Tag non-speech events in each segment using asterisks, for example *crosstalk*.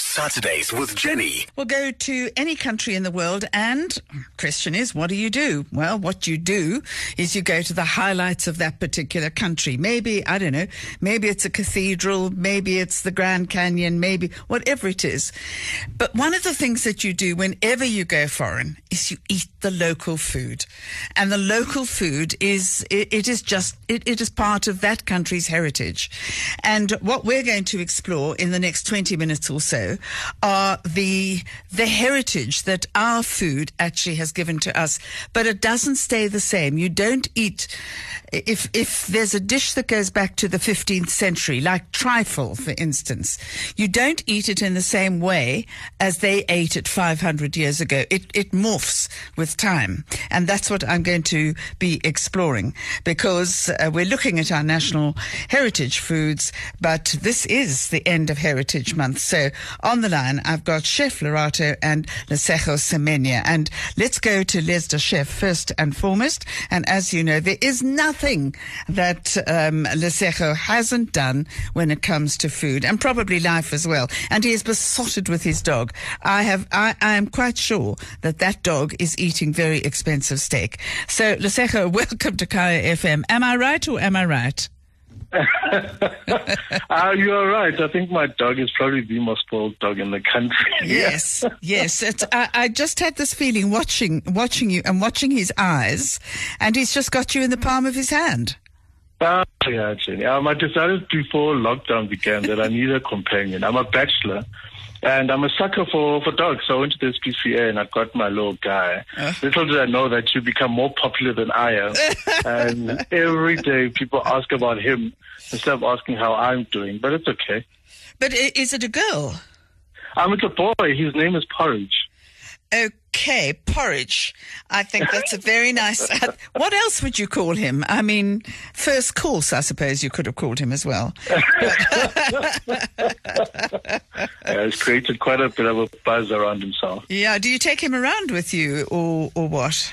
Saturdays with Jenny. We'll go to any country in the world, and question is, what do you do? Well, what you do is you go to the highlights of that particular country. Maybe I don't know. Maybe it's a cathedral. Maybe it's the Grand Canyon. Maybe whatever it is. But one of the things that you do whenever you go foreign is you eat the local food, and the local food is it, it is just it, it is part of that country's heritage. And what we're going to explore in the next twenty minutes or so are the the heritage that our food actually has given to us. But it doesn't stay the same. You don't eat if if there's a dish that goes back to the 15th century, like trifle, for instance, you don't eat it in the same way as they ate it 500 years ago. It it morphs with time, and that's what I'm going to be exploring because uh, we're looking at our national heritage foods, but this is the end of Heritage Month. So on the line, I've got Chef Lerato and Lesego Semenya, and let's go to Les the Chef first and foremost. And as you know, there is nothing that um, Lesego hasn't done when it comes to food, and probably life as well. And he is besotted with his dog. I have, I, I am quite sure that that dog is eating very expensive steak. So Lesego, *laughs* welcome to Kaya FM. Am I right or am I right? *laughs* uh, you are right. I think my dog is probably the most spoiled dog in the country. *laughs* Yes, yes. It's, I, I, just had this feeling watching watching you and watching his eyes, and he's just got you in the palm of his hand. Uh, yeah, Jenny. Um, I decided before lockdown began that I need a companion. I'm a bachelor. And I'm a sucker for, for dogs. So I went to the SPCA and I got my little guy. Uh. Little did I know that you become more popular than I am. *laughs* and every day people ask about him instead of asking how I'm doing. But it's okay. But is it a girl? Um, it's a boy. His name is Porridge. Okay, porridge. I think *laughs* that's a very nice. what else would you call him? I mean, first course, I suppose you could have called him as well. *laughs* yeah, he's created quite a bit of a buzz around himself. Yeah. Do you take him around with you, or or what?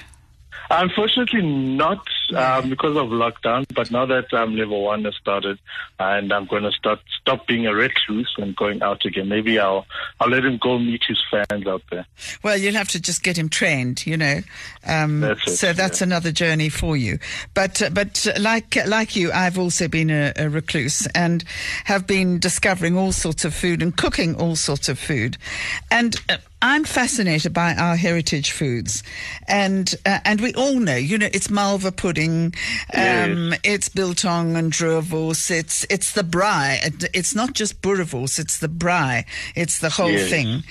Unfortunately, not um, because of lockdown. But now that um, level one has started, and I'm going to start stop being a recluse and going out again, maybe I'll I'll let him go meet his fans out there. Well, you'll have to just get him trained, you know. Um, that's it, so that's yeah. another journey for you. But uh, but like like you, I've also been a, a recluse and have been discovering all sorts of food and cooking all sorts of food, and. Uh, I'm fascinated by our heritage foods, and uh, and we all know, you know, it's malva pudding, um, yes. it's biltong and droëwors, it's it's the braai. It's not just boerewors, it's the braai. It's the whole yes. thing,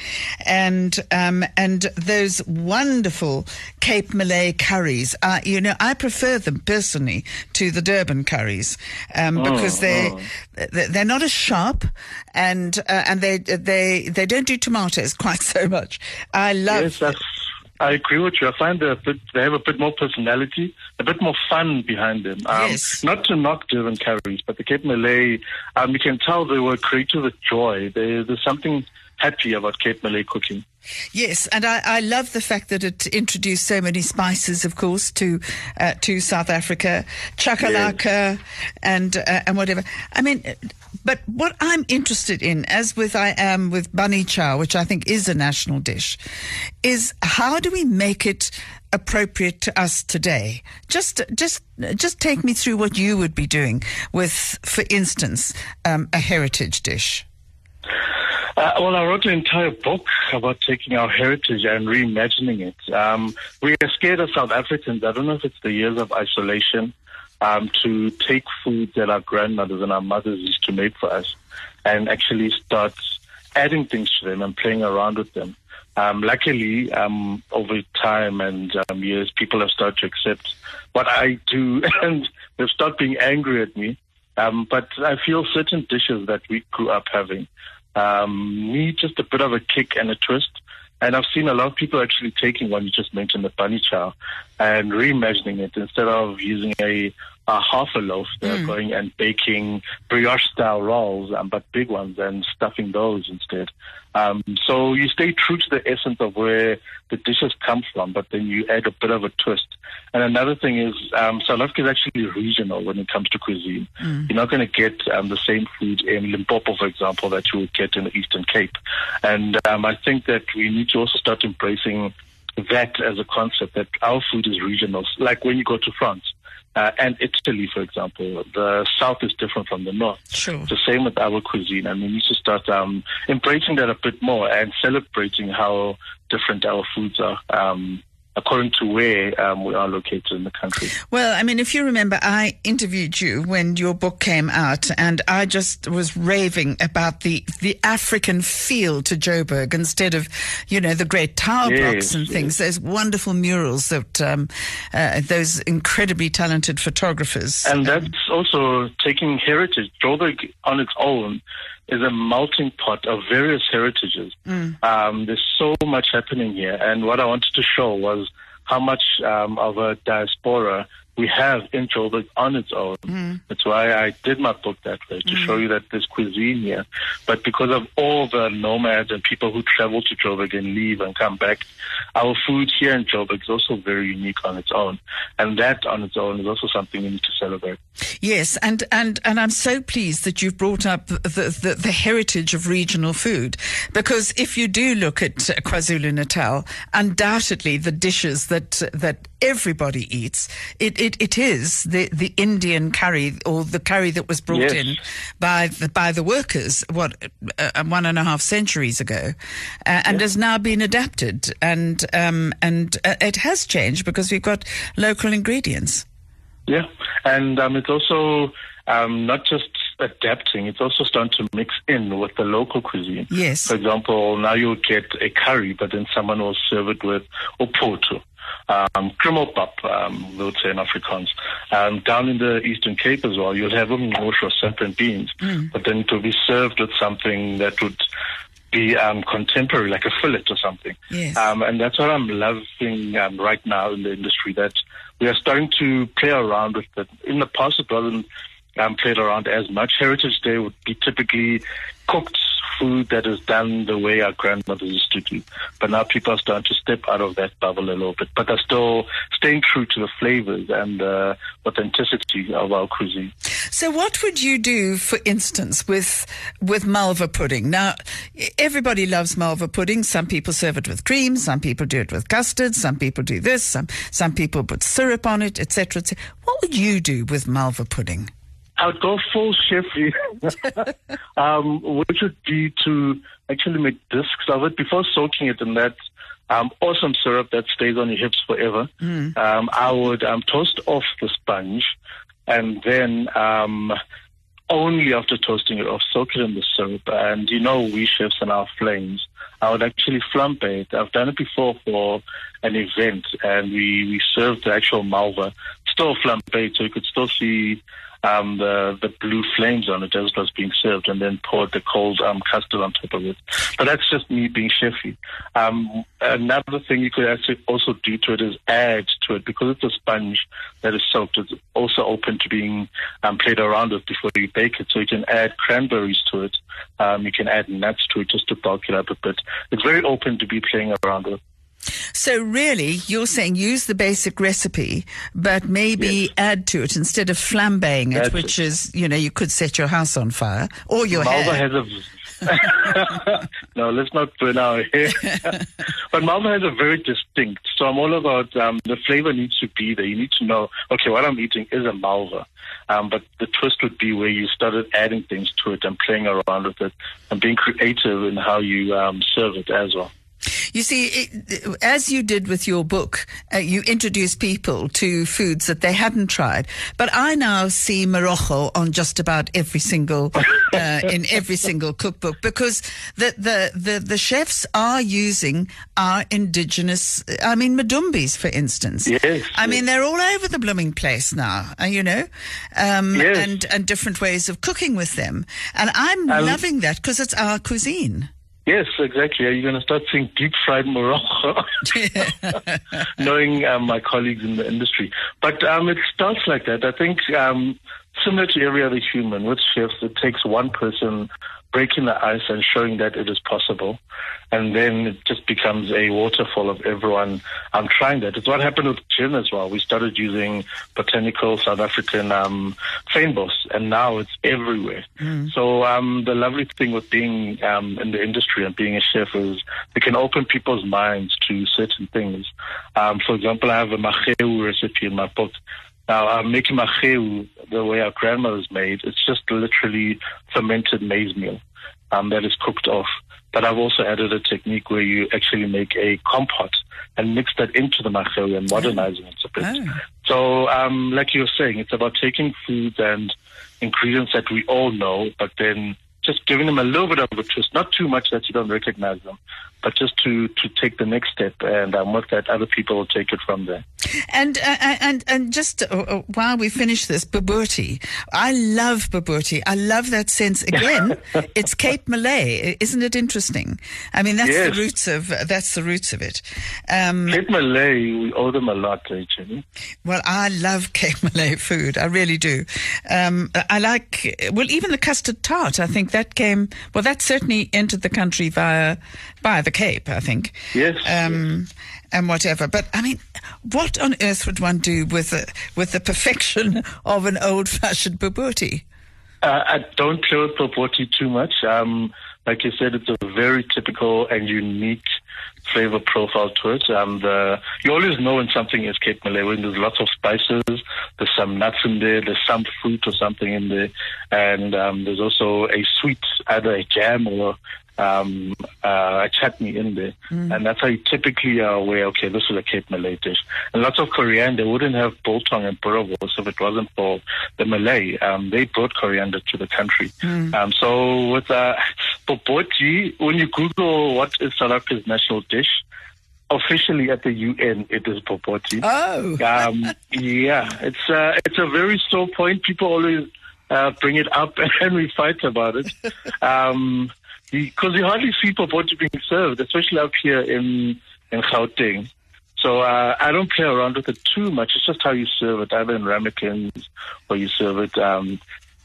and um, and those wonderful Cape Malay curries. Uh, you know, I prefer them personally to the Durban curries um, oh, because they oh. they're not as sharp, and uh, and they they they don't do tomatoes *laughs* quite so much. I love. Yes, that's, I agree with you. I find they they have a bit more personality, a bit more fun behind them. Um, yes. Not to knock Durban curries, but the Cape Malay, um, you can tell they were created with joy. They, there's something happy about Cape Malay cooking. Yes, and I, I, love the fact that it introduced so many spices, of course, to uh, to South Africa, chakalaka, yes. and uh, and whatever. I mean, but what I'm interested in, as with I am with bunny chow, which I think is a national dish, is how do we make it appropriate to us today? Just just just take me through what you would be doing with, for instance, um, a heritage dish. Uh, well, I wrote an entire book about taking our heritage and reimagining it. Um, we are scared as South Africans. I don't know if it's the years of isolation um, to take food that our grandmothers and our mothers used to make for us and actually start adding things to them and playing around with them. Um, luckily, um, over time and um, years, people have started to accept what I do *laughs* and they've stopped being angry at me. Um, but I feel certain dishes that we grew up having um, need just a bit of a kick and a twist. And I've seen a lot of people actually taking one you just mentioned, the bunny chow, and reimagining it instead of using a uh, half a loaf. They're going and baking brioche style rolls, um, but big ones, and stuffing those instead. Um, so you stay true to the essence of where the dishes come from, but then you add a bit of a twist. And another thing is, um, South Africa is actually regional when it comes to cuisine. You're not going to get um, the same food in Limpopo, for example, that you would get in the Eastern Cape. And um, I think that we need to also start embracing that as a concept that our food is regional. Like when you go to France uh, and Italy, for example, the south is different from the north. Sure. It's the same with our cuisine, and we need to start um, embracing that a bit more and celebrating how different our foods are. Um, according to where um, we are located in the country. Well, I mean, if you remember, I interviewed you when your book came out, and I just was raving about the, the African feel to Joburg instead of, you know, the great tower Yes, blocks and yes. things. Those wonderful murals that um, uh, those incredibly talented photographers. And that's also taking heritage. Joburg on its own is a melting pot of various heritages. Um, there's so much happening here. And what I wanted to show was how much um, of a diaspora we have in Joburg on its own. Mm-hmm. That's why I did my book that way, to show mm-hmm. you that there's cuisine here. But because of all the nomads and people who travel to Joburg and leave and come back, our food here in Joburg is also very unique on its own. And that on its own is also something we need to celebrate. Yes, and, and, and I'm so pleased that you've brought up the, the, the heritage of regional food because if you do look at KwaZulu Natal, undoubtedly the dishes that that everybody eats, it, it, it is the, the Indian curry or the curry that was brought Yes. in by the, by the workers what uh, one and a half centuries ago, uh, and has now been adapted and um, and uh, it has changed because we've got local ingredients. Yeah, and um, it's also um, not just adapting; it's also starting to mix in with the local cuisine. Yes. For example, now you'll get a curry, but then someone will serve it with opoto, um, krummelpap, um, we would say in Afrikaans. Um, down in the Eastern Cape as well, you'll have them umngqusho or separate beans, but then it will be served with something that would be um, contemporary, like a fillet or something. Yes. Um, and that's what I'm loving um, right now in the industry, that we are starting to play around with it. In the past, it wasn't um, played around as much. Heritage Day would be typically cooked food that is done the way our grandmothers used to do. But now people are starting to step out of that bubble a little bit, but they're still staying true to the flavors and uh, authenticity of our cuisine. So, what would you do, for instance, with with malva pudding? Now, everybody loves malva pudding. Some people serve it with cream. Some people do it with custard. Some people do this. Some some people put syrup on it, etc. etc. What would you do with malva pudding? I would go full chefy, *laughs* um, which would be to actually make discs of it before soaking it in that um, awesome syrup that stays on your hips forever. Um, I would um, toast off the sponge and then um, only after toasting it off, soak it in the syrup. And you know, we chefs and our flames, I would actually flambe it. I've done it before for an event, and we, we served the actual malva, still flambéed, so you could still see um, the the blue flames on it as it was being served, and then poured the cold um, custard on top of it. But that's just me being chefy. Um, another thing you could actually also do to it is add to it because it's a sponge that is soaked. It's also open to being um, played around with before you bake it. So you can add cranberries to it. Um, you can add nuts to it just to bulk it up a bit. It's very open to be playing around with. So, really, you're saying use the basic recipe, but maybe Yes. add to it instead of flambeing it, That's which it. is, you know, you could set your house on fire or your Malva hair. has a. *laughs* no, let's not burn our hair. *laughs* but Malva has a very distinct. So I'm all about um, the flavor needs to be there. You need to know, okay, what I'm eating is a Malva. Um, but the twist would be where you started adding things to it and playing around with it and being creative in how you um, serve it as well. You see, it, as you did with your book, uh, you introduced people to foods that they hadn't tried. But I now see morogo on just about every single, uh, in every single cookbook because the, the, the, the chefs are using our indigenous, I mean, Madumbis, for instance. Yes, I mean, they're all over the blooming place now, uh, you know, um, Yes. and, and different ways of cooking with them. And I'm Um, loving that because it's our cuisine. Yes, exactly. Are you going to start seeing deep fried morogo? *laughs* Knowing um, my colleagues in the industry. But um, it starts like that. I think um, similar to every other human with chefs, it takes one person breaking the ice and showing that it is possible. And then it just becomes a waterfall of everyone I'm trying that. It's what happened with gin as well. We started using botanical South African um, fynbos, and now it's everywhere. So um, the lovely thing with being um, in the industry and being a chef is it can open people's minds to certain things. Um, for example, I have a macheu recipe in my book now, uh, making macheu, the way our grandmothers made, it's just literally fermented maize meal um, that is cooked off. But I've also added a technique where you actually make a compote and mix that into the macheu and modernizing it a bit. Oh. So, um, like you were saying, it's about taking foods and ingredients that we all know, but then just giving them a little bit of a twist, not too much that you don't recognize them, but just to, to take the next step and um, with that, other people will take it from there. And uh, and and just uh, uh, while we finish this, Bobotie. I love Bobotie. I love that sense. Again, *laughs* it's Cape Malay, isn't it interesting? I mean, that's Yes. the roots of that's the roots of it. Um, Cape Malay, we owe them a lot, eh, Jenny? well, I love *laughs* Cape Malay food. I really do. Um, I like well, even the custard tart. I think that came well. That certainly entered the country via via the Cape. I think. Yes, Um, and whatever. But I mean, what on earth would one do with the, with the perfection *laughs* of an old-fashioned bobotie? Uh, I don't play with bobotie too much. Um, like you said, it's a very typical and unique flavor profile to it. Um, the, you always know when something is Cape Malay when there's lots of spices, there's some nuts in there, there's some fruit or something in there, and um, there's also a sweet, either a jam or um, uh, chutney in there. And that's how you typically are aware, okay, this is a Cape Malay dish. And lots of coriander wouldn't have biltong and boerewors if it wasn't for the Malay. Um, they brought coriander to the country. Um, so with uh, bobotie, when you Google what is South Africa's national dish, officially at the UN, it is bobotie. Oh, Um, yeah, it's uh, it's a very sore point. People always uh, bring it up, *laughs* and we fight about it. *laughs* Um, because you hardly see bobotie being served, especially up here in in Gauteng. So uh, I don't play around with it too much. It's just how you serve it, either in ramekins or you serve it um,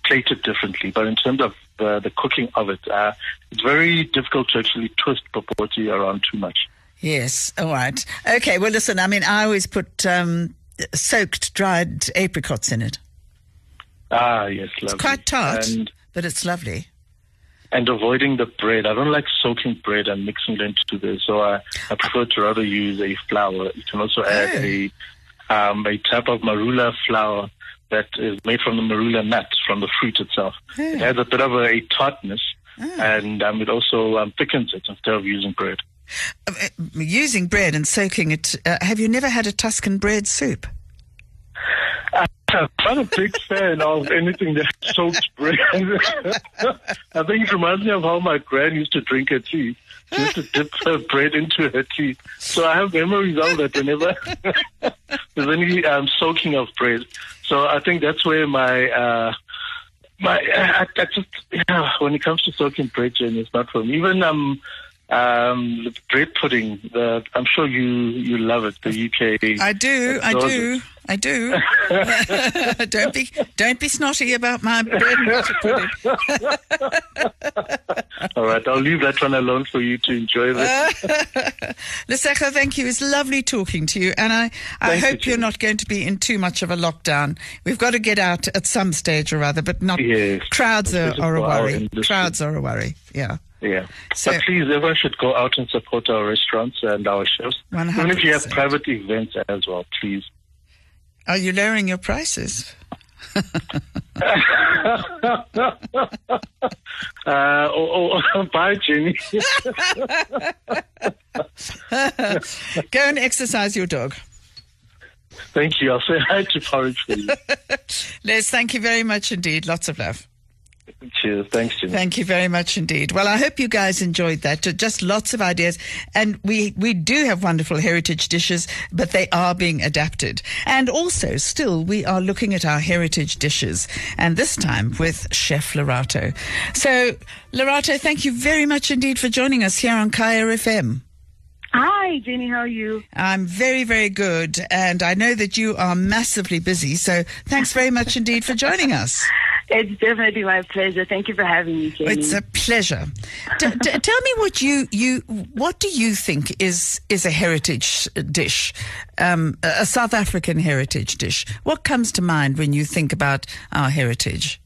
plated differently. But in terms of uh, the cooking of it, uh, it's very difficult to actually twist bobotie around too much. yes. All right. Okay. Well, listen. I mean, I always put um, soaked dried apricots in it. Ah, yes, lovely. It's quite tart, And but it's lovely. And avoiding the bread. I don't like soaking bread and mixing it into this, so I, I prefer to rather use a flour. You can also add Oh. a um, a type of marula flour that is made from the marula nut, from the fruit itself. It adds a bit of a, a tartness, and um, it also um, thickens it instead of using bread. Uh, uh, using bread and soaking it. Uh, have you never had a Tuscan bread soup? I'm *laughs* not a big fan of anything that soaks *laughs* bread. I think it reminds me of how my gran used to drink her tea. She used to dip her bread into her tea. So I have memories of that whenever *laughs* there's any um, soaking of bread. So I think that's where my uh, my I, I just yeah, when it comes to soaking bread, Jen, it's not for me. Even um um the bread pudding. The I'm sure you you love it. The UK. I do. I do. I do. *laughs* don't be don't be snotty about my bread pudding. *laughs* All right, I'll leave that one alone for you to enjoy. That. *laughs* Lesego, thank you. It's lovely talking to you, and I, I Thank you, hope you're not going to be in too much of a lockdown. We've got to get out at some stage or other, but not Yes, crowds are, are a worry. Crowds are a worry. Yeah. Yeah. So- but please, everyone should go out and support our restaurants and our chefs. Even if you have private events as well, please. Are you lowering your prices? *laughs* *laughs* Uh, oh, oh, *laughs* bye, Jenny. Go and exercise your dog. Thank you. I'll say hi to Porridge for you. Les, thank you very much indeed. Lots of love. Cheers. Thanks, Jimmy. Thank you very much indeed. Well, I hope you guys enjoyed that. Just lots of ideas. And we, we do have wonderful heritage dishes, but they are being adapted. And also, still, we are looking at our heritage dishes, and this time with Chef Lerato. So, Lerato, thank you very much indeed for joining us here on Kaya FM. Hi, Jenny. How are you? I'm very, very good. And I know that you are massively busy. So thanks very much indeed for joining us. *laughs* It's definitely my pleasure. Thank you for having me, Jenny. It's a pleasure. D- d- tell me what you, you what do you think is is a heritage dish, um, a South African heritage dish? What comes to mind when you think about our heritage?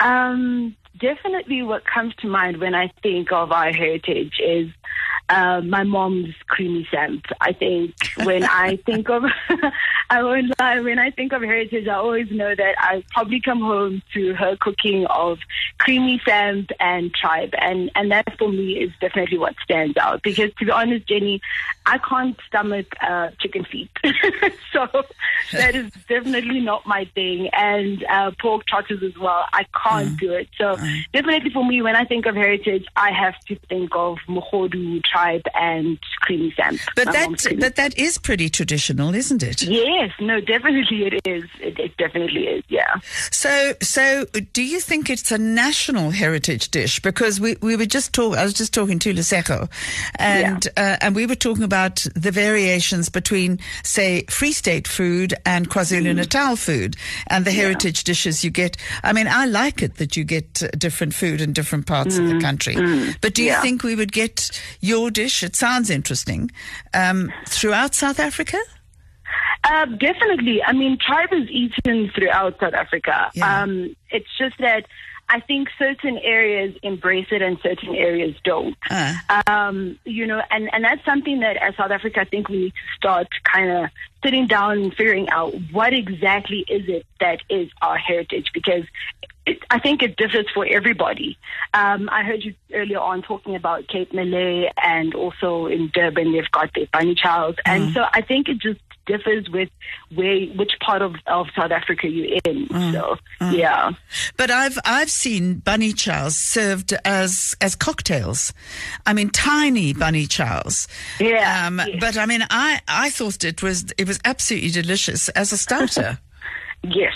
Um, definitely, what comes to mind when I think of our heritage is uh, my mom's creamy samp. I think when I *laughs* think of, *laughs* I won't lie, when I think of heritage, I always know that I probably come home to her cooking of creamy samp and tripe, and and that for me is definitely what stands out. Because to be honest, Jenny, I can't stomach uh, chicken feet, *laughs* so that is definitely not my thing. And uh, pork trotters as well, I can't mm. do it. So mm. definitely for me, when I think of heritage, I have to think of mohodu tripe tripe and creamy samp. But that but that is pretty traditional, isn't it? Yes, no, definitely it is. It, it, definitely is. Yeah. So so do you think it's a national heritage dish? Because we, we were just talk I was just talking to Lesego, and yeah. uh, and we were talking about the variations between say Free State food and KwaZulu Natal mm. food and the heritage yeah. dishes you get. I mean, I like it that you get uh, different food in different parts mm. of the mm. country. Mm. But do you yeah. think we would get your dish, it sounds interesting, um, throughout South Africa? Uh, definitely. I mean, tripe is eaten throughout South Africa. Yeah. Um, it's just that I think certain areas embrace it and certain areas don't. Uh. Um, you know, and, and that's something that as South Africa, I think we need to start kind of sitting down and figuring out what exactly is it that is our heritage because it, I think it differs for everybody. Um, I heard you earlier on talking about Cape Malay and also in Durban they've got their bunny chows. Mm. And so I think it just differs with where which part of, of South Africa you're in. Mm. So mm. yeah. But I've I've seen bunny chows served as as cocktails. I mean tiny bunny chows. Yeah. Um, yes. But I mean I I thought it was it was absolutely delicious as a starter. *laughs* yes.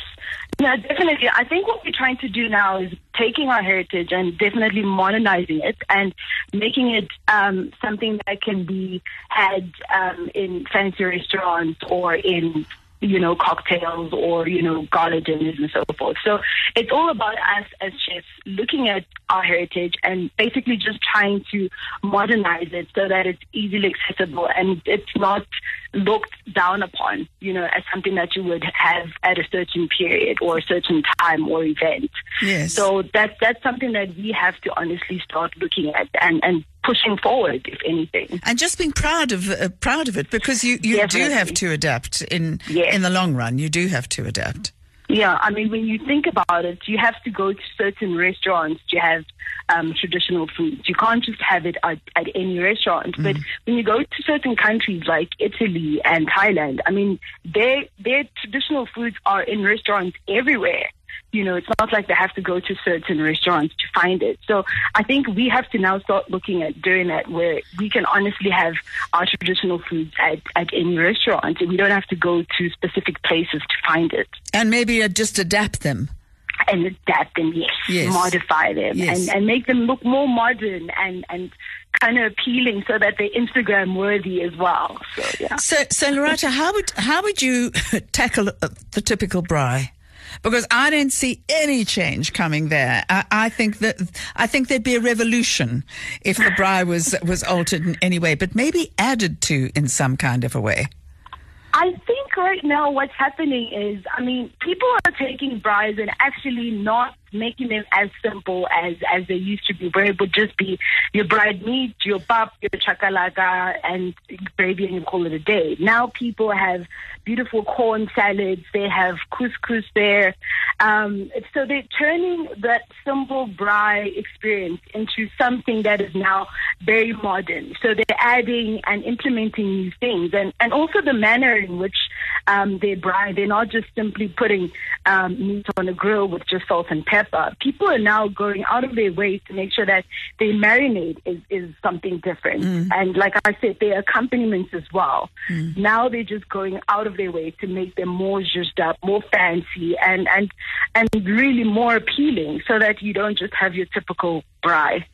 Yeah, definitely. I think what we're trying to do now is taking our heritage and definitely modernizing it and making it um, something that can be had um, in fancy restaurants or in you know, cocktails or, you know, gala dinners and so forth. So it's all about us as chefs looking at our heritage and basically just trying to modernize it so that it's easily accessible and it's not looked down upon, you know, as something that you would have at a certain period or a certain time or event. Yes. So that's that's something that we have to honestly start looking at and, and pushing forward, if anything. And just being proud of uh, proud of it because you, you do have to adapt in yes. in the long run. You do have to adapt. Yeah, I mean, when you think about it, you have to go to certain restaurants to have um, traditional foods. You can't just have it at, at any restaurant. Mm. But when you go to certain countries like Italy and Thailand, I mean, their their traditional foods are in restaurants everywhere you know, it's not like they have to go to certain restaurants to find it. So I think we have to now start looking at doing that where we can honestly have our traditional foods at, at any restaurant and we don't have to go to specific places to find it. And maybe uh, just adapt them and adapt them, yes, yes. modify them, yes. and, and make them look more modern and and kind of appealing so that they're Instagram worthy as well. So yeah. So so Lerato, how would how would you *laughs* tackle uh, the typical braai? Because I don't see any change coming there. I, I, think that I think there'd be a revolution if the braai was was altered in any way, but maybe added to in some kind of a way. I think right now what's happening is, I mean, people are taking braais and actually not making them as simple as as they used to be, where it would just be your braai meat, your pap, your chakalaka, and gravy, and you call it a day. Now people have beautiful corn salads. They have couscous there. Um, so they're turning that simple braai experience into something that is now very modern. So they're adding and implementing new things, and and also the manner in which um, they braai. They're not just simply putting um, meat on a grill with just salt and pepper pepper. Uh, people are now going out of their way to make sure that their marinade is, is something different. Mm. And like I said, their accompaniments as well. Mm. Now they're just going out of their way to make them more zhuzhed up, more fancy, and and and really more appealing, so that you don't just have your typical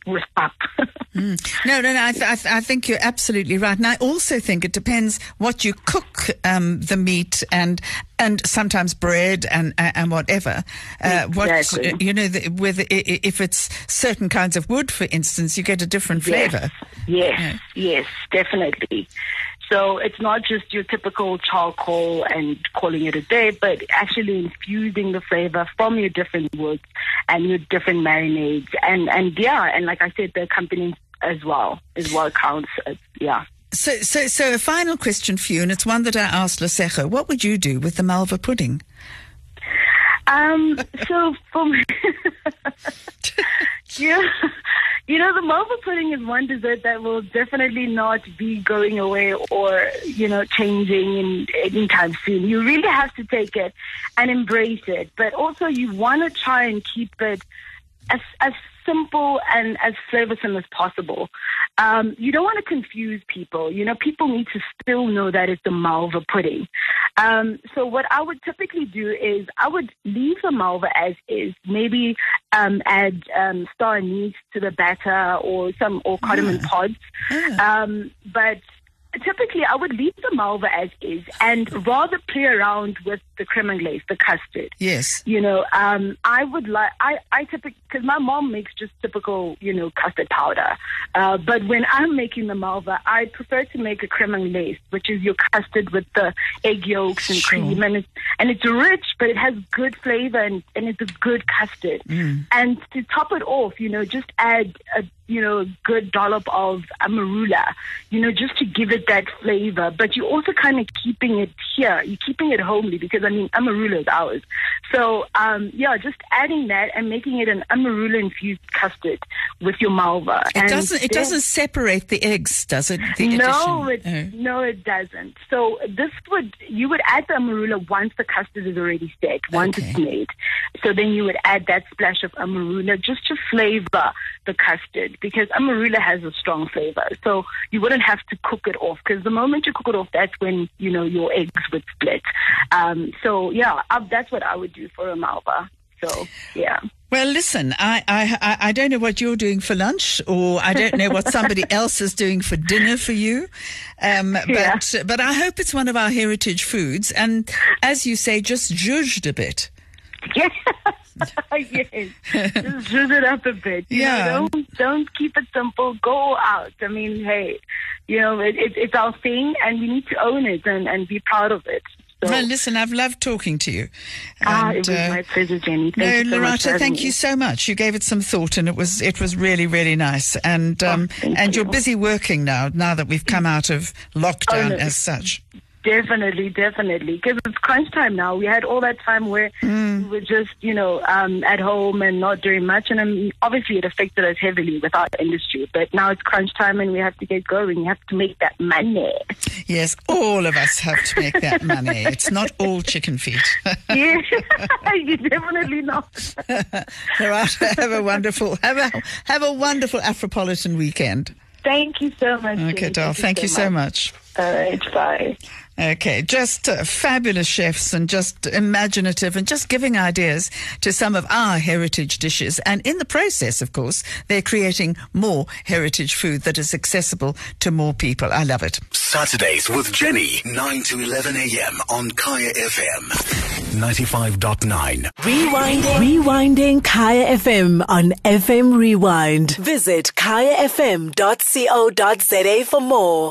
with pap. *laughs* No, no, no. I, th- I, th- I think you're absolutely right, and I also think it depends what you cook um, the meat and and sometimes bread and and whatever. Uh, Exactly. What you know, the, with if it's certain kinds of wood, for instance, you get a different flavour. Yes, yes, yes, definitely. So it's not just your typical charcoal and calling it a day, but actually infusing the flavor from your different woods and your different marinades. And, and yeah, and like I said, the accompaniment as well, as well counts. As, yeah. So, so, so a final question for you, and it's one that I asked Lesego. What would you do with the malva pudding? Um, so for me, *laughs* *laughs* yeah, you know, the malva pudding is one dessert that will definitely not be going away or, you know, changing in anytime soon. You really have to take it and embrace it, but also you want to try and keep it as, as simple and as flavorsome as possible. Um, you don't want to confuse people. You know, people need to still know that it's the malva pudding. Um, so what I would typically do is I would leave the malva as is. Maybe um, add um, star anise to the batter or some or cardamom pods. Um, but typically I would leave the malva as is and rather play around with the creme anglaise, the custard. Yes. You know, um, I would like, I, I typically, because my mom makes just typical, you know, custard powder. Uh, but when I'm making the malva, I prefer to make a creme anglaise, which is your custard with the egg yolks and Sure. cream. And it's, and it's rich, but it has good flavor and, and it's a good custard. And to top it off, you know, just add a, you know, a good dollop of amarula, you know, just to give it that flavor. But you're also kind of keeping it here. You're keeping it homely because, I mean, amarula is ours. So, um, yeah, just adding that and making it an amarula infused custard with your malva. It and doesn't. It doesn't separate the eggs, does it? No, addition? it, Oh. no, it doesn't. So this would you would add the amarula once the custard is already set, once Okay. it's made. So then you would add that splash of amarula just to flavor the custard because amarula has a strong flavor. So you wouldn't have to cook it off because the moment you cook it off, that's when you know your eggs would split. Um, so yeah, I, that's what I would do for a malva. So yeah. Well, listen, I, I, I- don't know what you're doing for lunch, or I don't know what somebody *laughs* else is doing for dinner for you. Um, Yeah. but, but I hope it's one of our heritage foods. And as you say, just judged a bit. Yes. *laughs* *laughs* yes. *laughs* Just zhuzh it up a bit. You Yeah. Know, don't don't keep it simple. Go out. I mean, hey, you know, it, it, it's our thing, and we need to own it and, and be proud of it. So, Well, listen, I've loved talking to you. ah, it was uh, my pleasure, Jenny. Thank no, you so Lerato, thank me. you so much. You gave it some thought, and it was it was really really nice. And um, Oh, and you're busy working now. Now that we've come out of lockdown Oh, no. as such. Definitely, definitely. Because it's crunch time now. We had all that time where Mm. we were just, you know, um, at home and not doing much. And um, obviously it affected us heavily with our industry. But now it's crunch time and we have to get going. You have to make that money. Yes, all of us have to make that money. It's not all chicken feet. *laughs* yeah, *laughs* you definitely not. *laughs* Lerato, have a wonderful have a have a wonderful Afropolitan weekend. Thank you so much. Okay, Jenny. doll. Thank you so much. All right, bye. Okay, just uh, fabulous chefs and just imaginative and just giving ideas to some of our heritage dishes. And in the process, of course, they're creating more heritage food that is accessible to more people. I love it. Saturdays with Jenny, 9 to 11 a.m. on Kaya FM 95.9. Rewinding. Rewinding Kaya FM on FM Rewind. Visit kayafm.co.za for more.